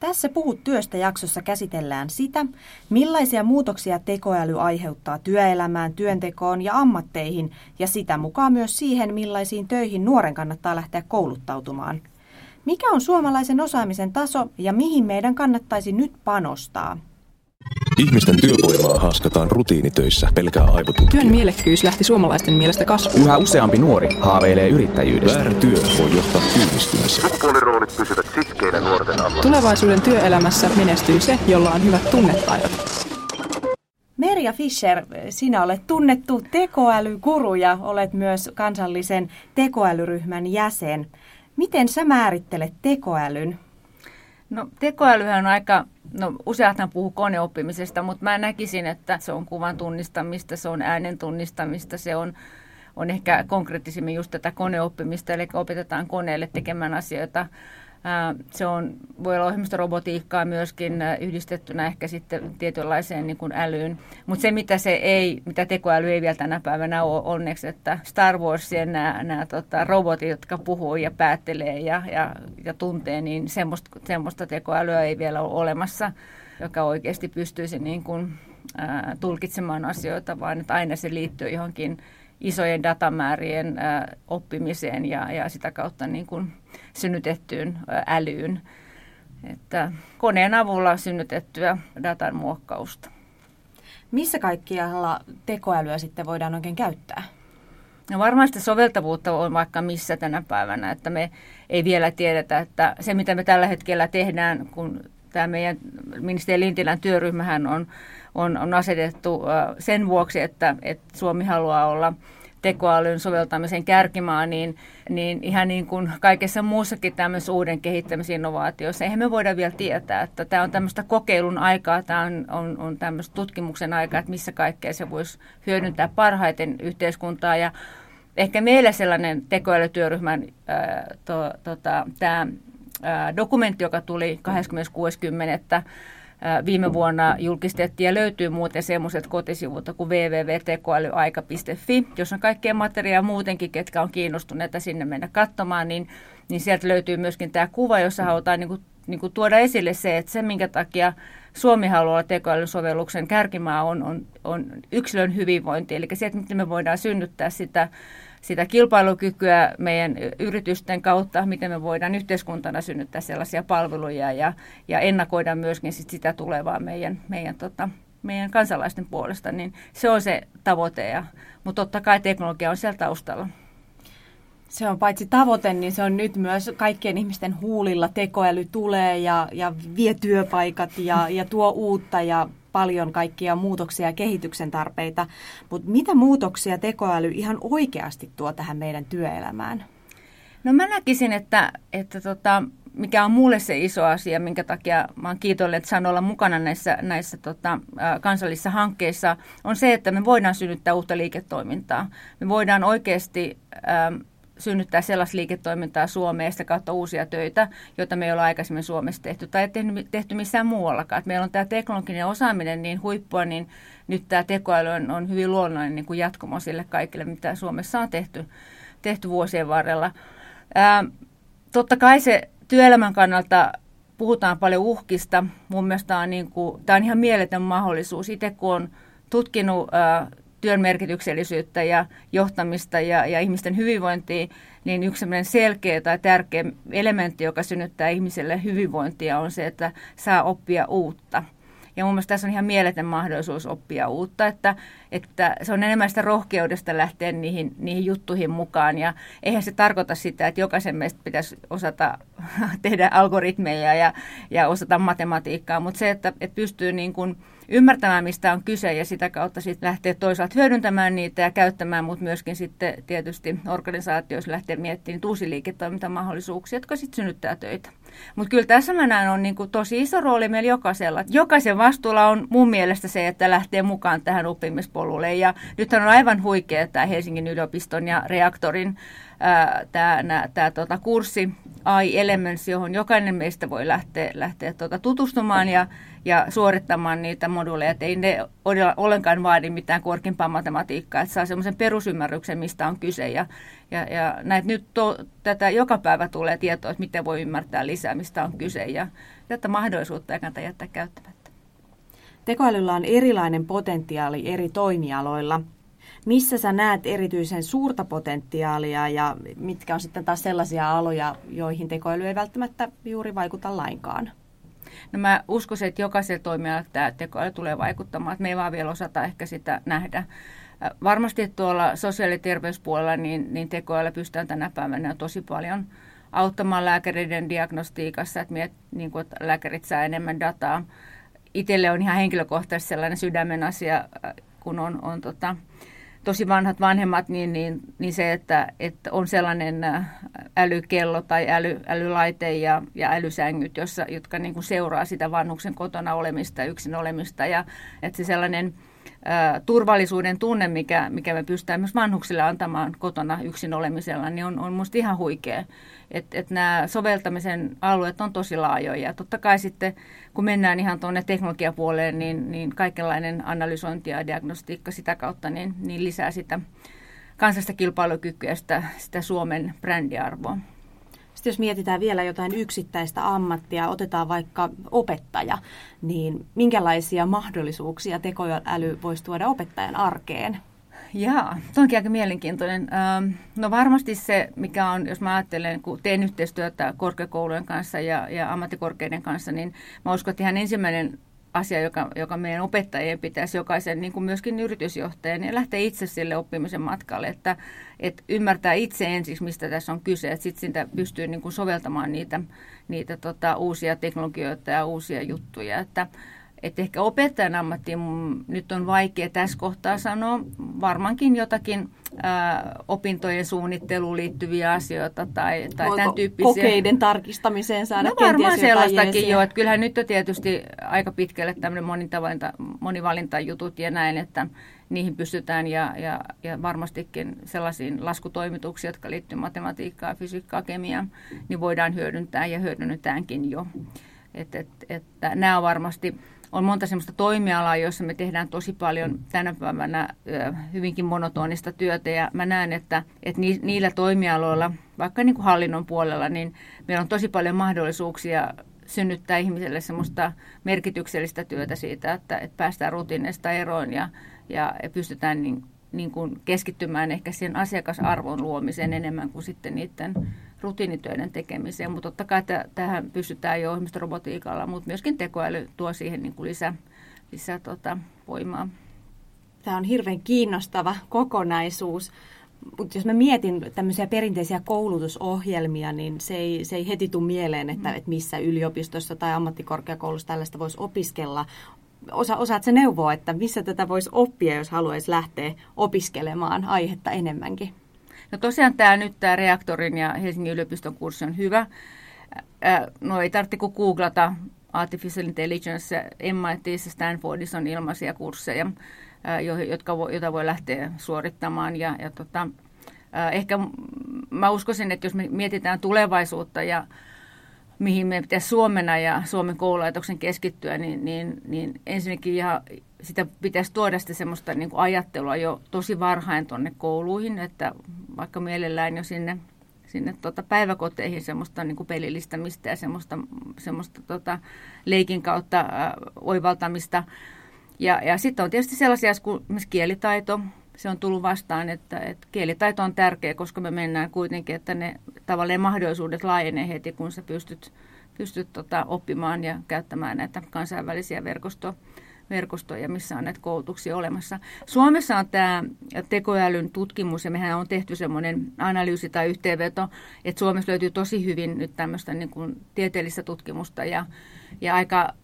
Tässä Puhut työstä jaksossa käsitellään sitä, millaisia muutoksia tekoäly aiheuttaa työelämään, työntekoon ja ammatteihin ja sitä mukaan myös siihen, millaisiin töihin nuoren kannattaa lähteä kouluttautumaan. Mikä on suomalaisen osaamisen taso ja mihin meidän kannattaisi nyt panostaa? Ihmisten työvoimaa haaskataan rutiinitöissä pelkää aivotutkija. Työn mielekkyys lähti suomalaisten mielestä kasvuun. Yhä useampi nuori haaveilee yrittäjyydestä. Väärä työ voi johtaa työllistymiseen. Sukupuoliroolit pysyvät sitkeinä nuorten alla. Tulevaisuuden työelämässä menestyy se, jolla on hyvät tunnetaidot. Merja Fischer, sinä olet tunnettu tekoälykuru ja olet myös kansallisen tekoälyryhmän jäsen. Miten sä määrittelet tekoälyn? No tekoälyhän on aika, no useathan puhuu koneoppimisesta, mutta mä näkisin, että se on kuvan tunnistamista, se on äänen tunnistamista, se on, on ehkä konkreettisimmin just tätä koneoppimista, eli opetetaan koneelle tekemään asioita se on, voi olla ohjelmistorobotiikkaa myöskin yhdistettynä ehkä sitten tietynlaiseen niin kuin älyyn. Mutta se, mitä se ei, mitä tekoäly ei vielä tänä päivänä ole onneksi, että Star Warsien nämä, nämä tota, robotit, jotka puhuu ja päättelee ja, ja, ja tuntee, niin semmoista, semmoista tekoälyä ei vielä ole olemassa, joka oikeasti pystyisi niin kuin, ää, tulkitsemaan asioita, vaan että aina se liittyy johonkin isojen datamäärien ää, oppimiseen ja, ja sitä kautta niin kuin synnytettyyn älyyn. Että koneen avulla synnytettyä datan muokkausta. Missä kaikkialla tekoälyä sitten voidaan oikein käyttää? No varmasti soveltavuutta on vaikka missä tänä päivänä, että me ei vielä tiedetä, että se mitä me tällä hetkellä tehdään, kun tämä meidän ministeri Lintilän työryhmähän on, on, on asetettu sen vuoksi, että, että Suomi haluaa olla – tekoälyn soveltamisen kärkimaa, niin, niin ihan niin kuin kaikessa muussakin tämmöisessä uuden kehittämisinnovaatiossa, eihän me voida vielä tietää, että tämä on tämmöistä kokeilun aikaa, tämä on, on, on tämmöistä tutkimuksen aikaa, että missä kaikkea se voisi hyödyntää parhaiten yhteiskuntaa. Ja ehkä meillä sellainen tekoälytyöryhmän ää, to, tota, tämä dokumentti, joka tuli 26.10 viime vuonna julkistettiin ja löytyy muuten semmoiset kotisivut kuin www.tekoälyaika.fi, jossa on kaikkea materiaalia muutenkin, ketkä on kiinnostuneita sinne mennä katsomaan, niin, niin sieltä löytyy myöskin tämä kuva, jossa halutaan niin kuin, niin kuin tuoda esille se, että se minkä takia Suomi haluaa tekoälyn sovelluksen kärkimaa on, on, on yksilön hyvinvointi, eli se, että miten me voidaan synnyttää sitä sitä kilpailukykyä meidän yritysten kautta, miten me voidaan yhteiskuntana synnyttää sellaisia palveluja ja, ja ennakoida myöskin sit sitä tulevaa meidän, meidän, tota, meidän kansalaisten puolesta, niin se on se tavoite. Ja, mutta totta kai teknologia on siellä taustalla. Se on paitsi tavoite, niin se on nyt myös kaikkien ihmisten huulilla. Tekoäly tulee ja, ja vie työpaikat ja, ja tuo uutta ja paljon kaikkia muutoksia ja kehityksen tarpeita, mutta mitä muutoksia tekoäly ihan oikeasti tuo tähän meidän työelämään? No mä näkisin, että, että tota, mikä on mulle se iso asia, minkä takia mä oon kiitollinen, että saan olla mukana näissä, näissä tota, kansallisissa hankkeissa, on se, että me voidaan synnyttää uutta liiketoimintaa. Me voidaan oikeasti... Ähm, synnyttää sellaista liiketoimintaa Suomeen ja kautta uusia töitä, joita me ei ole aikaisemmin Suomessa tehty tai tehty, missään muuallakaan. meillä on tämä teknologinen osaaminen niin huippua, niin nyt tämä tekoäly on, on hyvin luonnollinen niin kuin jatkumo sille kaikille, mitä Suomessa on tehty, tehty vuosien varrella. Ää, totta kai se työelämän kannalta puhutaan paljon uhkista. Mun mielestä on, niin kuin, tämä on ihan mieletön mahdollisuus. Itse kun on tutkinut ää, työn merkityksellisyyttä ja johtamista ja, ja ihmisten hyvinvointia, niin yksi selkeä tai tärkeä elementti, joka synnyttää ihmiselle hyvinvointia, on se, että saa oppia uutta. Ja mun mielestä tässä on ihan mieletön mahdollisuus oppia uutta, että, että se on enemmän sitä rohkeudesta lähteä niihin, niihin juttuihin mukaan. Ja eihän se tarkoita sitä, että jokaisen meistä pitäisi osata tehdä algoritmeja ja, ja osata matematiikkaa, mutta se, että, että pystyy niin kuin – ymmärtämään, mistä on kyse ja sitä kautta sitten lähteä toisaalta hyödyntämään niitä ja käyttämään, mutta myöskin sitten tietysti organisaatioissa lähteä miettimään uusia liiketoimintamahdollisuuksia, jotka sitten synnyttää töitä. Mutta kyllä tässä mä näen on niinku tosi iso rooli meillä jokaisella. Jokaisen vastuulla on mun mielestä se, että lähtee mukaan tähän oppimispolulle. Ja nythän on aivan huikea tämä Helsingin yliopiston ja Reaktorin tämä tota, kurssi AI Elements, johon jokainen meistä voi lähteä, lähteä tuota, tutustumaan ja, ja suorittamaan niitä moduuleja. Ei ne ollenkaan vaadi mitään korkeampaa matematiikkaa, että saa semmoisen perusymmärryksen, mistä on kyse. Ja, ja, ja näet nyt to, tätä joka päivä tulee tietoa, että miten voi ymmärtää lisää, mistä on kyse. Ja tätä mahdollisuutta ei kannata jättää käyttämättä. Tekoälyllä on erilainen potentiaali eri toimialoilla. Missä sä näet erityisen suurta potentiaalia ja mitkä on sitten taas sellaisia aloja, joihin tekoäly ei välttämättä juuri vaikuta lainkaan? No mä uskoisin, että jokaisella toimialalla tämä tekoäly tulee vaikuttamaan, että me ei vaan vielä osata ehkä sitä nähdä. Varmasti tuolla sosiaali- ja terveyspuolella niin, niin tekoälyllä pystytään tänä päivänä tosi paljon auttamaan lääkäreiden diagnostiikassa, että, miet, niin kuin, että lääkärit saa enemmän dataa. Itselle on ihan henkilökohtaisesti sellainen sydämen asia, kun on, on tota, tosi vanhat vanhemmat, niin, niin, niin se, että, että on sellainen älykello tai äly, älylaite ja, ja älysängyt, jossa, jotka niin kuin seuraa sitä vanhuksen kotona olemista, yksin olemista ja että se sellainen – turvallisuuden tunne, mikä, mikä me pystytään myös vanhuksille antamaan kotona yksin olemisella, niin on, on musta ihan huikea. Että et nämä soveltamisen alueet on tosi laajoja. Ja totta kai sitten, kun mennään ihan tuonne teknologiapuoleen, niin, niin kaikenlainen analysointi ja diagnostiikka sitä kautta niin, niin lisää sitä kansallista kilpailukykyä sitä, sitä Suomen brändiarvoa. Sitten jos mietitään vielä jotain yksittäistä ammattia, otetaan vaikka opettaja, niin minkälaisia mahdollisuuksia tekoäly voisi tuoda opettajan arkeen? Jaa, se onkin aika mielenkiintoinen. No varmasti se, mikä on, jos mä ajattelen, kun teen yhteistyötä korkeakoulujen kanssa ja, ja ammattikorkeiden kanssa, niin mä uskon, että ihan ensimmäinen asia, joka, joka meidän opettajien pitäisi jokaisen, niin kuin myöskin yritysjohtajan, ja lähteä itse sille oppimisen matkalle, että, että ymmärtää itse ensiksi, mistä tässä on kyse, että sitten sitä pystyy niin kuin soveltamaan niitä, niitä tota, uusia teknologioita ja uusia juttuja, että että ehkä opettajan ammatti nyt on vaikea tässä kohtaa sanoa. Varmaankin jotakin ää, opintojen suunnitteluun liittyviä asioita tai, tai tämän tyyppisiä. kokeiden tarkistamiseen saada No varmaan sellaistakin jo. Että kyllähän nyt on tietysti aika pitkälle tämmöinen monivalinta, monivalintajutut ja näin, että niihin pystytään ja, ja, ja varmastikin sellaisiin laskutoimituksiin, jotka liittyvät matematiikkaan, fysiikkaan, kemiaan, niin voidaan hyödyntää ja hyödynnetäänkin jo. Et, et, että nämä on varmasti on monta sellaista toimialaa, joissa me tehdään tosi paljon tänä päivänä hyvinkin monotonista työtä. Ja mä näen, että, että niillä toimialoilla, vaikka niin kuin hallinnon puolella, niin meillä on tosi paljon mahdollisuuksia synnyttää ihmiselle semmoista merkityksellistä työtä siitä, että, että päästään rutiineista eroon ja, ja pystytään niin, niin kuin keskittymään ehkä siihen asiakasarvon luomiseen enemmän kuin sitten niiden rutiinitöiden tekemiseen, mutta totta kai t- tähän pystytään jo robotiikalla, mutta myöskin tekoäly tuo siihen niin kuin lisä, lisää tota, voimaa. Tämä on hirveän kiinnostava kokonaisuus. Mutta jos mä mietin tämmöisiä perinteisiä koulutusohjelmia, niin se ei, se ei heti tule mieleen, että, mm. että missä yliopistossa tai ammattikorkeakoulussa tällaista voisi opiskella. Osa, osaat se neuvoa, että missä tätä voisi oppia, jos haluaisi lähteä opiskelemaan aihetta enemmänkin? No tosiaan tämä nyt tämä reaktorin ja Helsingin yliopiston kurssi on hyvä. No ei tarvitse kuin googlata Artificial Intelligence, MITissä, Stanfordissa on ilmaisia kursseja, jotka, joita voi lähteä suorittamaan. Ja, ja tota, ehkä mä uskoisin, että jos me mietitään tulevaisuutta ja mihin me pitäisi Suomena ja Suomen koululaitoksen keskittyä, niin, niin, niin ensinnäkin ihan sitä pitäisi tuoda sitä semmoista niin kuin ajattelua jo tosi varhain tuonne kouluihin, että vaikka mielellään jo sinne, sinne tota päiväkoteihin semmoista niin kuin pelillistämistä ja semmoista, semmoista tota leikin kautta äh, oivaltamista. Ja, ja sitten on tietysti sellaisia kuin kielitaito, se on tullut vastaan, että, että kielitaito on tärkeä, koska me mennään kuitenkin, että ne tavallaan mahdollisuudet laajenee heti, kun sä pystyt, pystyt tota, oppimaan ja käyttämään näitä kansainvälisiä verkostoja verkostoja, missä on näitä koulutuksia olemassa. Suomessa on tämä tekoälyn tutkimus, ja mehän on tehty semmoinen analyysi tai yhteenveto, että Suomessa löytyy tosi hyvin nyt tämmöistä niin kuin tieteellistä tutkimusta, ja, ja aika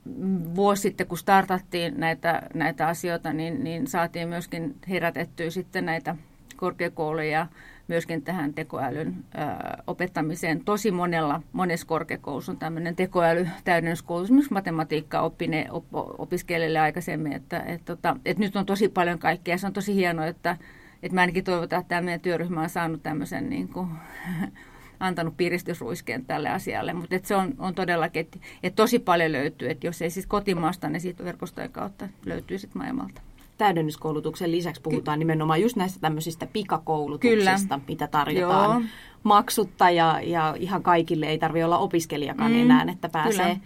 vuosi sitten, kun startattiin näitä, näitä asioita, niin, niin saatiin myöskin herätettyä sitten näitä korkeakouluja myöskin tähän tekoälyn ö, opettamiseen. Tosi monella, monessa korkeakoulussa on tämmöinen tekoäly täydennyskoulutus, myös matematiikkaa oppine, op, opiskelijoille aikaisemmin, että et, tota, et nyt on tosi paljon kaikkea. Se on tosi hienoa, että että mä ainakin toivotaan, että tämä meidän työryhmä on saanut tämmöisen niin kuin, antanut piristysruiskeen tälle asialle, mutta se on, on todellakin, että, että tosi paljon löytyy, että jos ei siis kotimaasta, niin siitä verkostojen kautta löytyy sitten maailmalta täydennyskoulutuksen lisäksi puhutaan Ky- nimenomaan just näistä tämmöisistä pikakoulutuksista, Kyllä. mitä tarjotaan Joo. maksutta ja, ja ihan kaikille ei tarvitse olla opiskelijakaan mm. enää, että pääsee,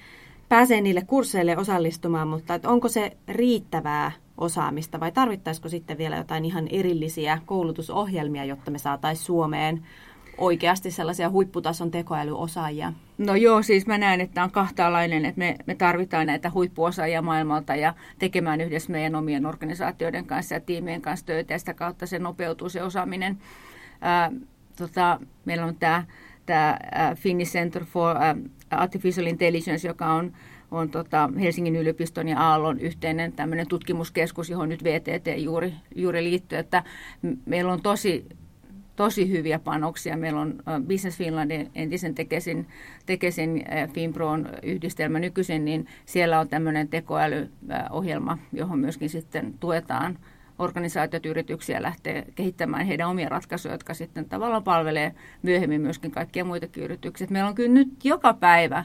pääsee niille kursseille osallistumaan, mutta että onko se riittävää osaamista vai tarvittaisiko sitten vielä jotain ihan erillisiä koulutusohjelmia, jotta me saataisiin Suomeen oikeasti sellaisia huipputason tekoälyosaajia? No joo, siis mä näen, että on kahtaalainen, että me, me tarvitaan näitä huippuosaajia maailmalta ja tekemään yhdessä meidän omien organisaatioiden kanssa ja tiimien kanssa töitä ja sitä kautta se nopeutuu se osaaminen. Ää, tota, meillä on tämä tämä Finnish Center for Artificial Intelligence, joka on, on tota Helsingin yliopiston ja Aallon yhteinen tämmöinen tutkimuskeskus, johon nyt VTT juuri, juuri liittyy. Että meillä on tosi tosi hyviä panoksia. Meillä on Business Finlandin entisen Tekesin, Tekesin Finpron yhdistelmä nykyisin, niin siellä on tämmöinen tekoälyohjelma, johon myöskin sitten tuetaan organisaatiot, yrityksiä lähtee kehittämään heidän omia ratkaisuja, jotka sitten tavallaan palvelee myöhemmin myöskin kaikkia muitakin yrityksiä. Meillä on kyllä nyt joka päivä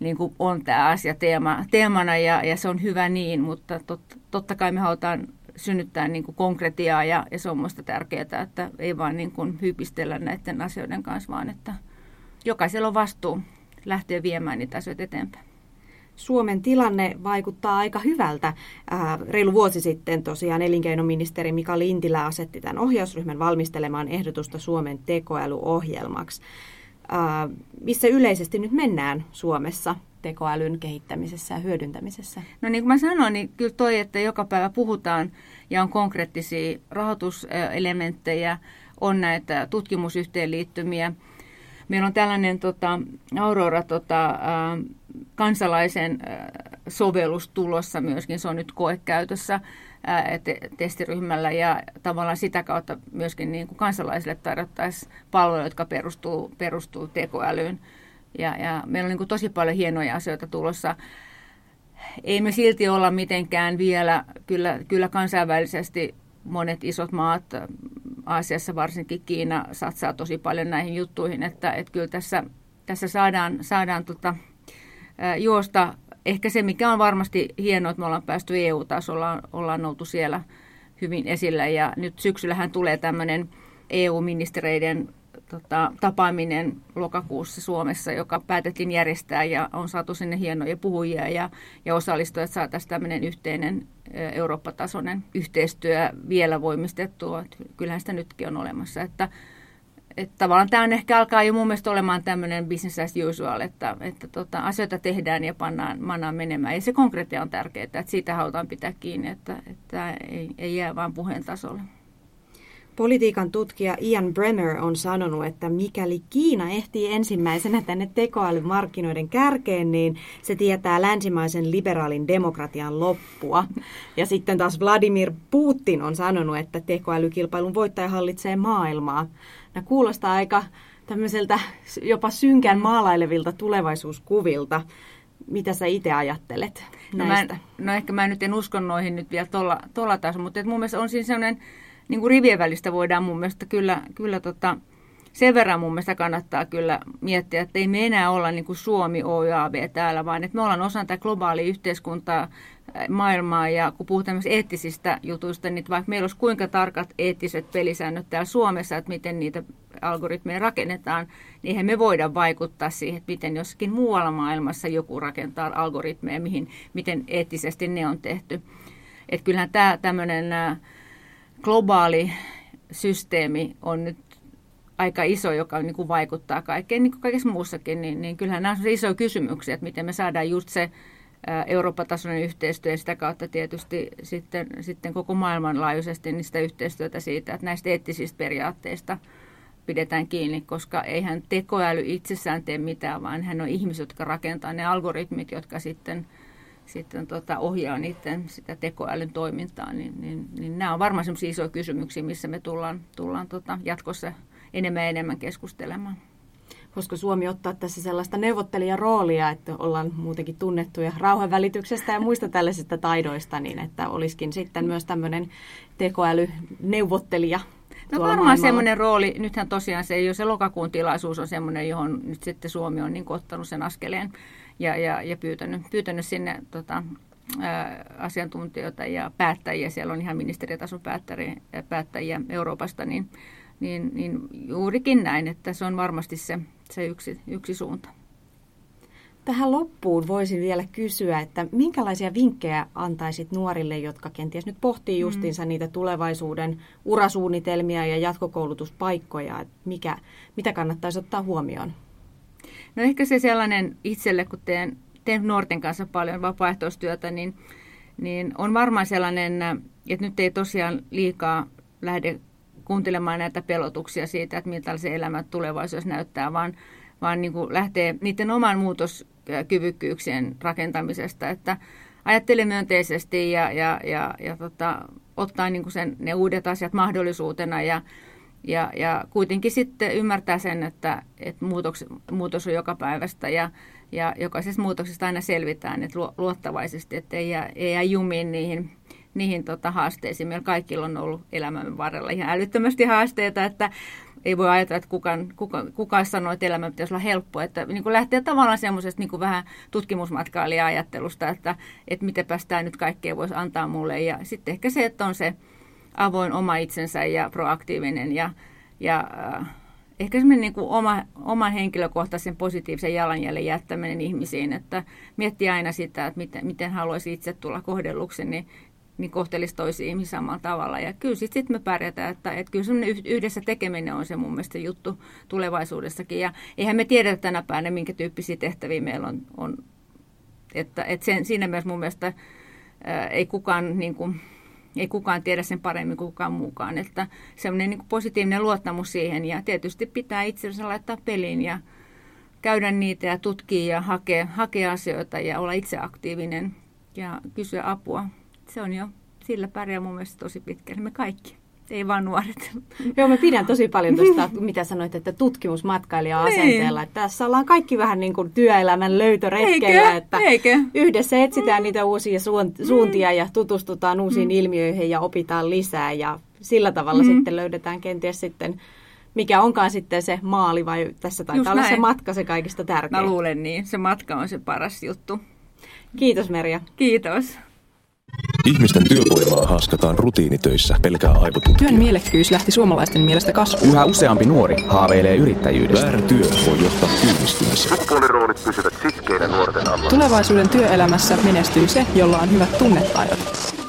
niin kuin on tämä asia teema, teemana ja, ja se on hyvä niin, mutta tot, totta kai me halutaan synnyttää niin kuin konkretiaa ja, ja se on minusta tärkeää, että ei vaan niin kuin hypistellä näiden asioiden kanssa, vaan että jokaisella on vastuu lähteä viemään niitä asioita eteenpäin. Suomen tilanne vaikuttaa aika hyvältä. Reilu vuosi sitten tosiaan elinkeinoministeri Mika Lintilä asetti tämän ohjausryhmän valmistelemaan ehdotusta Suomen tekoälyohjelmaksi. Ää, missä yleisesti nyt mennään Suomessa tekoälyn kehittämisessä ja hyödyntämisessä? No niin kuin mä sanoin, niin kyllä toi, että joka päivä puhutaan ja on konkreettisia rahoituselementtejä, on näitä tutkimusyhteenliittymiä. Meillä on tällainen tota, Aurora tota, kansalaisen sovellus tulossa myöskin, se on nyt koekäytössä testiryhmällä ja tavallaan sitä kautta myöskin niin kuin kansalaisille tarjottaisiin palveluja, jotka perustuu, perustuu tekoälyyn. Ja, ja meillä on niin kuin tosi paljon hienoja asioita tulossa. Ei me silti olla mitenkään vielä, kyllä, kyllä kansainvälisesti monet isot maat, Aasiassa varsinkin Kiina, satsaa tosi paljon näihin juttuihin, että, että kyllä tässä, tässä saadaan, saadaan tota, juosta. Ehkä se, mikä on varmasti hienoa, että me ollaan päästy EU-tasolla, ollaan oltu siellä hyvin esillä ja nyt syksyllähän tulee tämmöinen EU-ministereiden tota, tapaaminen lokakuussa Suomessa, joka päätettiin järjestää ja on saatu sinne hienoja puhujia ja, ja osallistujat saataisiin tämmöinen yhteinen Eurooppa-tasoinen yhteistyö vielä voimistettua. Kyllähän sitä nytkin on olemassa. Että, että tavallaan tämä on ehkä alkaa jo mun mielestä olemaan tämmöinen business as usual, että, että tota, asioita tehdään ja pannaan, pannaan menemään. Ja se konkreettia on tärkeää, että siitä halutaan pitää kiinni, että, että ei, ei jää vain puheen tasolle. Politiikan tutkija Ian Bremmer on sanonut, että mikäli Kiina ehtii ensimmäisenä tänne tekoälymarkkinoiden kärkeen, niin se tietää länsimaisen liberaalin demokratian loppua. Ja sitten taas Vladimir Putin on sanonut, että tekoälykilpailun voittaja hallitsee maailmaa. Nämä kuulostaa aika tämmöiseltä jopa synkän maalailevilta tulevaisuuskuvilta. Mitä sä itse ajattelet näistä? No, mä, no ehkä mä nyt en usko noihin nyt vielä tuolla tasolla, mutta mun mielestä on siinä sellainen niin kuin rivien välistä voidaan mun mielestä kyllä, kyllä tota, sen verran mun mielestä kannattaa kyllä miettiä, että ei me enää olla niin kuin Suomi OJAV täällä, vaan että me ollaan osa tätä globaalia yhteiskuntaa, maailmaa ja kun puhutaan eettisistä jutuista, niin vaikka meillä olisi kuinka tarkat eettiset pelisäännöt täällä Suomessa, että miten niitä algoritmeja rakennetaan, niin eihän me voida vaikuttaa siihen, että miten jossakin muualla maailmassa joku rakentaa algoritmeja, mihin, miten eettisesti ne on tehty. Että kyllähän tämä tämmöinen globaali systeemi on nyt aika iso, joka niin kuin vaikuttaa kaikkeen, niin kuin kaikessa muussakin, niin, niin kyllähän nämä on isoja kysymyksiä, että miten me saadaan just se Eurooppa-tasoinen yhteistyö ja sitä kautta tietysti sitten, sitten koko maailmanlaajuisesti sitä yhteistyötä siitä, että näistä eettisistä periaatteista pidetään kiinni, koska eihän tekoäly itsessään tee mitään, vaan hän on ihmiset, jotka rakentaa ne algoritmit, jotka sitten – sitten tota, ohjaa niiden sitä tekoälyn toimintaa, niin, niin, niin nämä on varmaan sellaisia isoja kysymyksiä, missä me tullaan, tullaan tota, jatkossa enemmän ja enemmän keskustelemaan. Voisiko Suomi ottaa tässä sellaista neuvottelijaroolia, että ollaan muutenkin tunnettuja rauhanvälityksestä ja muista tällaisista taidoista, niin että olisikin sitten myös tämmöinen tekoälyneuvottelija No varmaan maailmalla? semmoinen rooli, nythän tosiaan se, jo se lokakuun tilaisuus on semmoinen, johon nyt sitten Suomi on niin ottanut sen askeleen ja, ja, ja pyytänyt, pyytänyt sinne tota, ää, asiantuntijoita ja päättäjiä, siellä on ihan ministeritason päättäjiä, päättäjiä Euroopasta, niin, niin, niin juurikin näin, että se on varmasti se, se yksi, yksi suunta. Tähän loppuun voisin vielä kysyä, että minkälaisia vinkkejä antaisit nuorille, jotka kenties nyt pohtii mm. justiinsa mm. niitä tulevaisuuden urasuunnitelmia ja jatkokoulutuspaikkoja, että mikä, mitä kannattaisi ottaa huomioon? No ehkä se sellainen itselle, kun teen, teen nuorten kanssa paljon vapaaehtoistyötä, niin, niin on varmaan sellainen, että nyt ei tosiaan liikaa lähde kuuntelemaan näitä pelotuksia siitä, että miltä se elämä tulevaisuudessa näyttää, vaan, vaan niin kuin lähtee niiden oman muutoskyvykkyyksien rakentamisesta, että ajattelee myönteisesti ja, ja, ja, ja tota, ottaa niin kuin sen, ne uudet asiat mahdollisuutena ja, ja, ja kuitenkin sitten ymmärtää sen, että, että muutos, muutos on joka päivästä ja, ja jokaisesta muutoksesta aina selvitään että luottavaisesti, että ei jää, ei jää jumiin niihin, niihin tota haasteisiin. Meillä kaikilla on ollut elämämme varrella ihan älyttömästi haasteita, että ei voi ajatella, että kukaan, kukaan, kukaan sanoo, että elämä pitäisi olla helppoa. Että niin kuin lähtee tavallaan semmoisesta niin vähän tutkimusmatkailija-ajattelusta, että, että miten päästään nyt kaikkea voisi antaa mulle. Ja sitten ehkä se, että on se avoin oma itsensä ja proaktiivinen ja, ja äh, ehkä semmoinen niin oma, oman henkilökohtaisen positiivisen jalanjäljen jättäminen ihmisiin, että miettii aina sitä, että miten, miten haluaisi itse tulla kohdelluksi, niin, niin kohtelisi toisia ihmisiä samalla tavalla. Ja kyllä sitten sit me pärjätään, että, että kyllä semmoinen yhdessä tekeminen on se mun mielestä juttu tulevaisuudessakin. Ja eihän me tiedetä tänä päivänä, minkä tyyppisiä tehtäviä meillä on. on että, että sen, siinä mielessä mun mielestä ää, ei kukaan niin kuin, ei kukaan tiedä sen paremmin kuin kukaan muukaan. Että semmoinen niin positiivinen luottamus siihen ja tietysti pitää itsensä laittaa peliin ja käydä niitä ja tutkia ja hakea, hakea asioita ja olla itse aktiivinen ja kysyä apua. Se on jo, sillä pärjää mun mielestä tosi pitkälle, me kaikki ei vaan nuoret. Joo, mä pidän tosi paljon tuosta, mitä sanoit, että tutkimusmatkailija asenteella. Että tässä ollaan kaikki vähän niin kuin työelämän löytöretkellä, että Eikö? yhdessä etsitään niitä uusia suuntia ja tutustutaan uusiin mm. ilmiöihin ja opitaan lisää ja sillä tavalla mm. sitten löydetään kenties sitten mikä onkaan sitten se maali vai tässä taitaa olla se matka se kaikista tärkein. Mä luulen niin. Se matka on se paras juttu. Kiitos Merja. Kiitos. Ihmisten työvoimaa haaskataan rutiinitöissä pelkää aivotutkija. Työn mielekkyys lähti suomalaisten mielestä kasvuun. Yhä useampi nuori haaveilee yrittäjyydestä. Väärä työ voi johtaa työllistymiseen. Sukupuoliroolit pysyvät sitkeinä nuorten alla. Tulevaisuuden työelämässä menestyy se, jolla on hyvät tunnetaidot.